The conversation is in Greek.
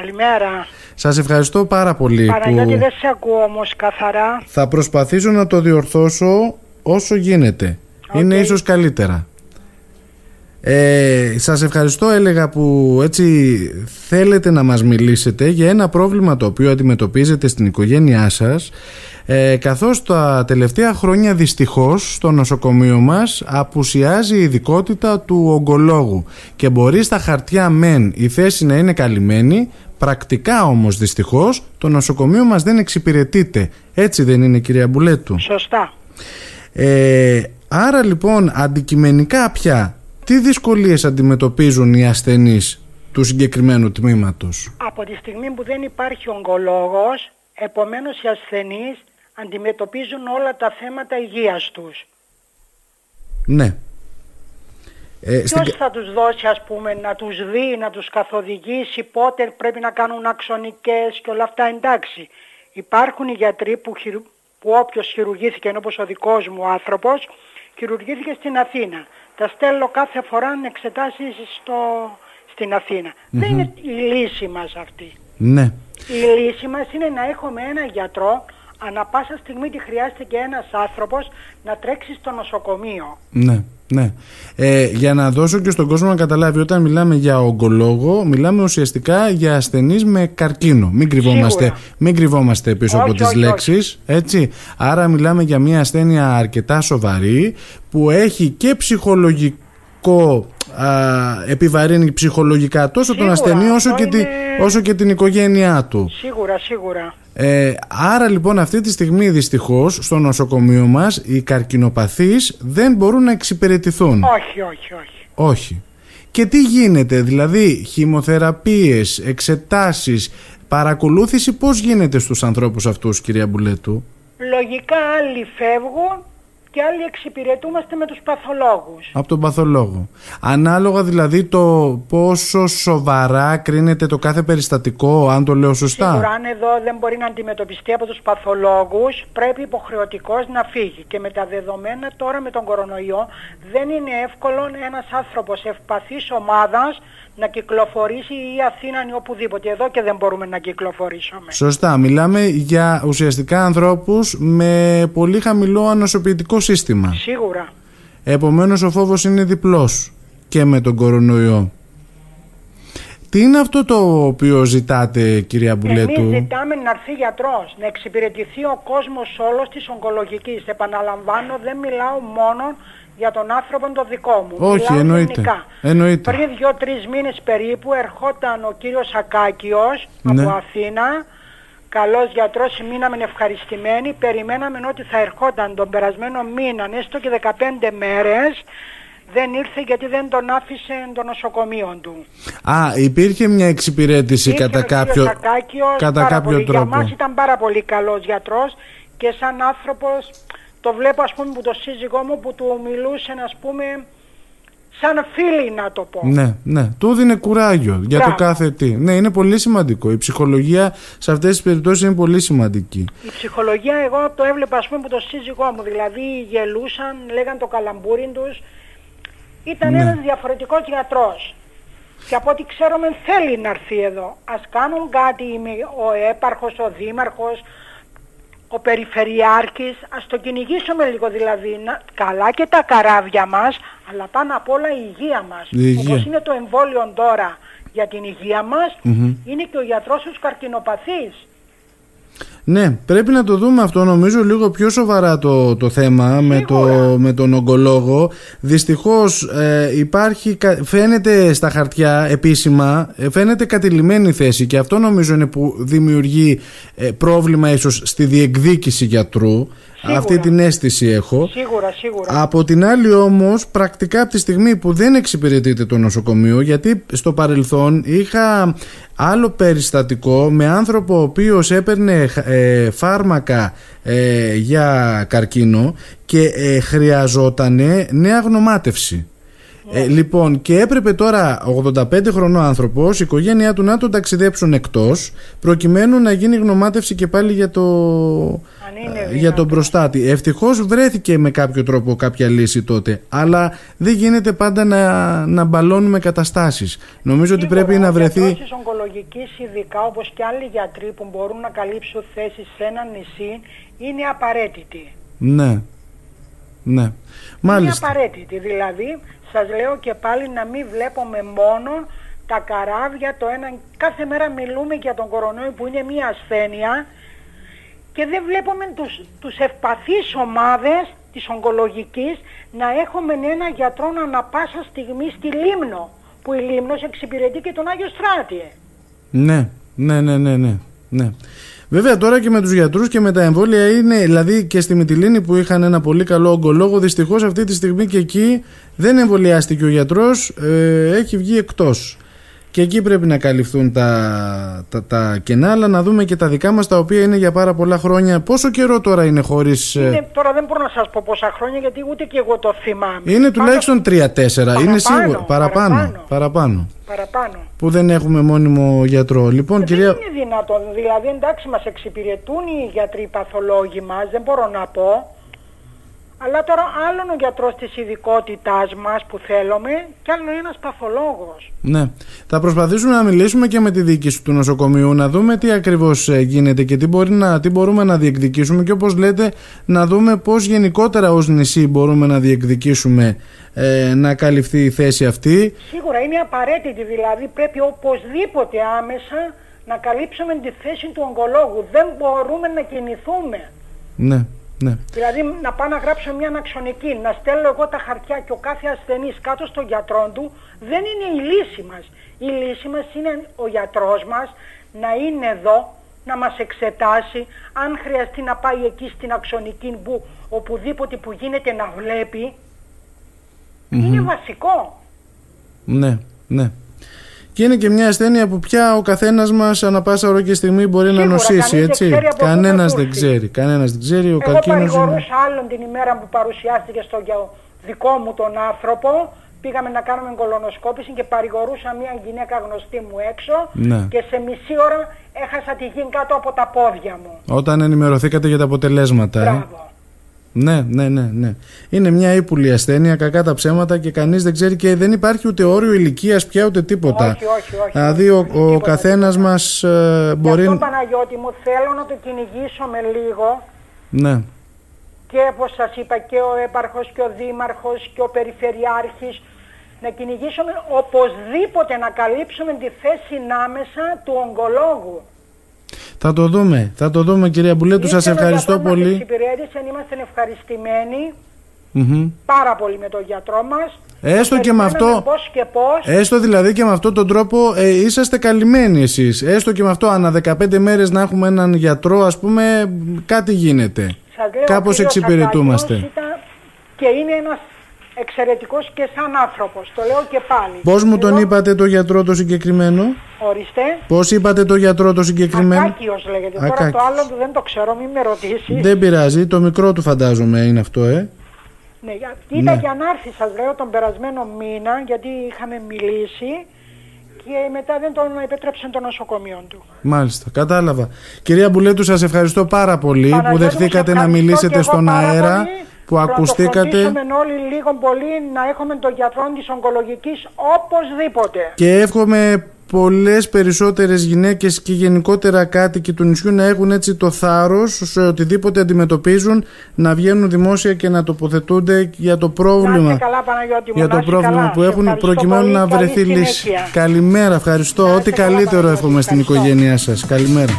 Καλημέρα. Σας ευχαριστώ πάρα πολύ Παναγιώτη που δεν σε ακούω όμως καθαρά. θα προσπαθήσω να το διορθώσω όσο γίνεται. Είναι Οκ. ίσως καλύτερα. Ε, σας ευχαριστώ έλεγα που έτσι θέλετε να μας μιλήσετε για ένα πρόβλημα το οποίο αντιμετωπίζετε στην οικογένειά σας ε, καθώς τα τελευταία χρόνια δυστυχώς στο νοσοκομείο μας απουσιάζει η ειδικότητα του ογκολόγου και μπορεί στα χαρτιά μεν η θέση να είναι καλυμμένη πρακτικά όμως δυστυχώς το νοσοκομείο μας δεν εξυπηρετείται έτσι δεν είναι κυρία Μπουλέτου; Σωστά. ε, άρα λοιπόν αντικειμενικά πια τι δυσκολίες αντιμετωπίζουν οι ασθενείς του συγκεκριμένου τμήματος; Από τη στιγμή που δεν υπάρχει ογκολόγος, επομένως οι ασθενείς αντιμετωπίζουν όλα τα θέματα υγείας τους. Ναι. Ε, στην- Ποιος θα τους δώσει ας πούμε να τους δει, να τους καθοδηγήσει πότε πρέπει να κάνουν αξονικές και όλα αυτά εντάξει. Υπάρχουν οι γιατροί που, χειρου- που όποιος χειρουργήθηκε ενώ όπως ο δικός μου άνθρωπος χειρουργήθηκε στην Αθήνα. Τα στέλνω κάθε φορά να εξετάσεις στο, στην αθηνα Δεν είναι η λύση μας αυτή. Ναι. Η λύση μας είναι να έχουμε ένα γιατρό ανα πάσα στιγμή τι χρειάζεται και ένας άνθρωπος να τρέξει στο νοσοκομείο. Ναι, ναι. Ε, για να δώσω και στον κόσμο να καταλάβει, όταν μιλάμε για ογκολόγο, μιλάμε ουσιαστικά για ασθενείς με καρκίνο. Μην κρυβόμαστε, Σίγουρα. μην κρυβόμαστε πίσω Όχι, από τις όχι, λέξεις, έτσι. Άρα μιλάμε για μια ασθένεια αρκετά σοβαρή που έχει και ψυχολογικό α, επιβαρύνει ψυχολογικά τόσο τον Σίγουρα, ασθενή όσο αυτό και, τη- είναι- όσο και την οικογένειά του. Σίγουρα, σίγουρα. Ε, άρα λοιπόν αυτή τη στιγμή δυστυχώς στο νοσοκομείο μας οι καρκινοπαθείς δεν μπορούν να εξυπηρετηθούν. Όχι, όχι, όχι. Όχι. Και τι γίνεται, δηλαδή χημοθεραπείες, εξετάσεις, παρακολούθηση πώς γίνεται στους ανθρώπους αυτούς κυρία Μπουλέτου; Λογικά άλλοι φεύγουν και άλλοι εξυπηρετούμαστε με τους παθολόγους. Από τον παθολόγο. Ανάλογα δηλαδή το πόσο σοβαρά κρίνεται το κάθε περιστατικό, αν το λέω σωστά. Σίγουρα αν εδώ δεν μπορεί να αντιμετωπιστεί από τους παθολόγους πρέπει υποχρεωτικός να φύγει. Και με τα δεδομένα τώρα με τον κορονοϊό δεν είναι εύκολο ένας άνθρωπος ευπαθής ομάδας να κυκλοφορήσει ή Αθήνα ή οπουδήποτε. Εδώ και δεν μπορούμε να κυκλοφορήσουμε. Σωστά, μιλάμε για ουσιαστικά ανθρώπους με πολύ χαμηλό ανοσοποιητικό σύστημα. Σίγουρα. Επομένως ο φόβος είναι διπλός και με τον κορονοϊό. Τι είναι αυτό το οποίο ζητάτε κυρία Μπουλέτου; Εμείς ζητάμε να έρθει γιατρός, να εξυπηρετηθεί ο κόσμος όλος της ογκολογικής. Επαναλαμβάνω, δεν μιλάω μόνο για τον άνθρωπο το δικό μου. Όχι, μιλάω εννοείται. γενικά. Εννοείται. Πριν δύο-τρεις μήνες περίπου ερχόταν ο κύριος Ακάκιος Ναι. από Αθήνα. Καλός γιατρός, μείναμε ευχαριστημένοι. Περιμέναμε ότι θα ερχόταν τον περασμένο μήνα, έστω και 15 μέρες. Δεν ήρθε γιατί δεν τον άφησε το νοσοκομείο του. Α, υπήρχε μια εξυπηρέτηση Ήρθε κατά ο κύριος κάποιο, Ακάκιος, κατά πάρα κάποιο πολύ. τρόπο. Για μας ήταν πάρα πολύ καλός γιατρός και σαν άνθρωπος το βλέπω ας πούμε που το σύζυγό μου που του μιλούσε ας πούμε σαν φίλοι να το πω. Ναι, ναι. Του δίνει κουράγιο για Μπράβο. το κάθε τι. Ναι, είναι πολύ σημαντικό. Η ψυχολογία σε αυτές τις περιπτώσεις είναι πολύ σημαντική. Η ψυχολογία εγώ το έβλεπα ας πούμε που το σύζυγό μου δηλαδή γελούσαν, λέγαν το καλαμπούρι τους. Ήταν Ναι. ένας διαφορετικός γιατρός. Και από ό,τι ξέρουμε θέλει να έρθει εδώ. Ας κάνουν κάτι είμαι ο έπαρχος, ο δήμαρχος, ο περιφερειάρχης, ας το κυνηγήσουμε λίγο δηλαδή. Να, καλά και τα καράβια μας, αλλά πάνω απ' όλα η υγεία μας. Η υγεία. Όπως είναι το εμβόλιο τώρα για την υγεία μας, είναι και ο γιατρός τους καρκινοπαθείς. Ναι, πρέπει να το δούμε αυτό νομίζω λίγο πιο σοβαρά το, το θέμα με, το, Σίγουρα. με τον ογκολόγο. Δυστυχώς ε, υπάρχει, κα- φαίνεται στα χαρτιά επίσημα, ε, φαίνεται κατηλημένη θέση και αυτό νομίζω είναι που δημιουργεί ε, πρόβλημα ίσως στη διεκδίκηση γιατρού. Σίγουρα. Αυτή την αίσθηση έχω. Σίγουρα, σίγουρα. Από την άλλη όμως πρακτικά από τη στιγμή που δεν εξυπηρετείται το νοσοκομείο γιατί στο παρελθόν είχα άλλο περιστατικό με άνθρωπο ο οποίος έπαιρνε ε, φάρμακα ε, για καρκίνο και ε, χρειαζόταν νέα γνωμάτευση. Ε, λοιπόν, και έπρεπε τώρα 85 χρονών άνθρωπος, η οικογένειά του να τον ταξιδέψουν εκτός, προκειμένου να γίνει γνωμάτευση και πάλι για, το, ε, για τον προστάτη. Ευτυχώς βρέθηκε με κάποιο τρόπο κάποια λύση τότε, αλλά δεν γίνεται πάντα να, να μπαλώνουμε καταστάσεις. Νομίζω ότι πρέπει να βρεθεί. Οι ογκολογικής, ειδικά όπως και άλλοι γιατροί που μπορούν να καλύψουν θέσεις σε ένα νησί, είναι απαραίτητοι. Ναι. Ναι. Μάλιστα. Είναι απαραίτητη. Δηλαδή, σας λέω και πάλι να μην βλέπουμε μόνο τα καράβια το ένα. Κάθε μέρα μιλούμε για τον κορονοϊό που είναι μια ασθένεια και δεν βλέπουμε τους, τους ευπαθείς ομάδες της ογκολογικής να έχουμε ένα γιατρό ανα πάσα στιγμή στη Λίμνο που η Λίμνος εξυπηρετεί και τον Άγιο Στράτη. Ναι, ναι, ναι, ναι, ναι. ναι. Βέβαια τώρα και με τους γιατρούς και με τα εμβόλια είναι, δηλαδή και στη Μυτιλίνη που είχαν ένα πολύ καλό ογκολόγο, δυστυχώς αυτή τη στιγμή και εκεί δεν εμβολιάστηκε ο γιατρός, ε, έχει βγει εκτός. Και εκεί πρέπει να καλυφθούν τα, τα, τα κενά, αλλά να δούμε και τα δικά μας τα οποία είναι για πάρα πολλά χρόνια. Πόσο καιρό τώρα είναι χωρίς... Ε, τώρα δεν μπορώ να σας πω πόσα χρόνια γιατί ούτε και εγώ το θυμάμαι. Είναι τουλάχιστον 3-4, είναι σίγουρο. Παραπάνω. Παραπάνω. Παραπάνω. Που δεν έχουμε μόνιμο γιατρό. Λοιπόν, δεν κυρία... είναι δυνατόν. Δηλαδή εντάξει μας εξυπηρετούν οι γιατροί παθολόγοι μας, δεν μπορώ να πω. Αλλά τώρα άλλον ο γιατρός της ειδικότητάς μας που θέλουμε και άλλον ένας παθολόγος. Ναι. Θα προσπαθήσουμε να μιλήσουμε και με τη διοίκηση του νοσοκομείου να δούμε τι ακριβώς ε, γίνεται και τι, μπορεί να, τι μπορούμε να διεκδικήσουμε και όπως λέτε να δούμε πώς γενικότερα ως νησί μπορούμε να διεκδικήσουμε ε, να καλυφθεί η θέση αυτή. Σίγουρα είναι απαραίτητη δηλαδή πρέπει οπωσδήποτε άμεσα να καλύψουμε τη θέση του ογκολόγου. Δεν μπορούμε να κινηθούμε. Ναι. Ναι. Δηλαδή να πάω να γράψω μια αναξονική, να στέλνω εγώ τα χαρτιά και ο κάθε ασθενής κάτω στον γιατρό του, δεν είναι η λύση μας. Η λύση μας είναι ο γιατρός μας να είναι εδώ, να μας εξετάσει, αν χρειαστεί να πάει εκεί στην αξονική που οπουδήποτε που γίνεται να βλέπει, είναι βασικό. Ναι, ναι. Και είναι και μια ασθένεια που πια ο καθένας μας ανά πάσα ώρα και στιγμή μπορεί να νοσήσει, έτσι. Κανένας δεν ξέρει. Κανένας δεν ξέρει. Ο Εγώ παρηγορούσα άλλον την ημέρα που παρουσιάστηκε στο δικό μου τον άνθρωπο. Πήγαμε να κάνουμε κολονοσκόπηση και παρηγορούσα μια γυναίκα γνωστή μου έξω ναι. και σε μισή ώρα έχασα τη γη κάτω από τα πόδια μου. Όταν ενημερωθήκατε για τα αποτελέσματα. Ε; Ναι, ναι, ναι, ναι. Είναι μια ύπουλη ασθένεια, κακά τα ψέματα και κανείς δεν ξέρει και δεν υπάρχει ούτε όριο ηλικίας πια ούτε τίποτα. Όχι, όχι, όχι. Δηλαδή ο, ο καθένας μας ε, μπορεί. Γι' αυτό Παναγιώτη μου θέλω να το κυνηγήσω με λίγο. Ναι. Και όπως σας είπα και ο έπαρχος και ο δήμαρχος και ο περιφερειάρχης να κυνηγήσουμε οπωσδήποτε να καλύψουμε τη θέση ανάμεσα του ογκολόγου. Θα το δούμε, θα το δούμε κυρία Μπουλέτου, σας ευχαριστώ πολύ. Μας είμαστε ευχαριστημένοι mm-hmm. πάρα πολύ με τον γιατρό μας. Έστω και με αυτό, πώς και πώς. έστω δηλαδή και με αυτόν τον τρόπο ε, είσαστε καλυμμένοι εσείς. Έστω και με αυτό ανά 15 μέρες να έχουμε έναν γιατρό ας πούμε κάτι γίνεται. Σας λέω, Κάπως εξυπηρετούμαστε. Και είναι ένας εξαιρετικός και σαν άνθρωπος. Το λέω και πάλι. Πώς μου τον είπατε το γιατρό το συγκεκριμένο; Ορίστε. Πώς είπατε το γιατρό το συγκεκριμένο; Ακάκιος λέγεται. Τώρα το άλλο του δεν το ξέρω, μην με ρωτήσεις. Δεν πειράζει, το μικρό του φαντάζομαι είναι αυτό, ε. Ναι, ήταν ναι. για να έρθεις σας λέω τον περασμένο μήνα γιατί είχαμε μιλήσει και μετά δεν τον επέτρεψαν το νοσοκομείο του. Μάλιστα, κατάλαβα. Κυρία Μπουλέτου, σας ευχαριστώ πάρα πολύ που δεχθήκατε να μιλήσετε στον αέρα. Πολύ που ακουστήκατε. Να όλοι λίγο πολύ να έχουμε τον γιατρό της ογκολογικής οπωσδήποτε. Και εύχομαι πολλές περισσότερες γυναίκες και γενικότερα κάτοικοι του νησιού να έχουν έτσι το θάρρος σε οτιδήποτε αντιμετωπίζουν να βγαίνουν δημόσια και να τοποθετούνται για το πρόβλημα, καλά, για το πρόβλημα που έχουν προκειμένου να βρεθεί λύση. Καλημέρα, ευχαριστώ. Ό,τι καλύτερο εύχομαι στην οικογένειά σας. Καλημέρα.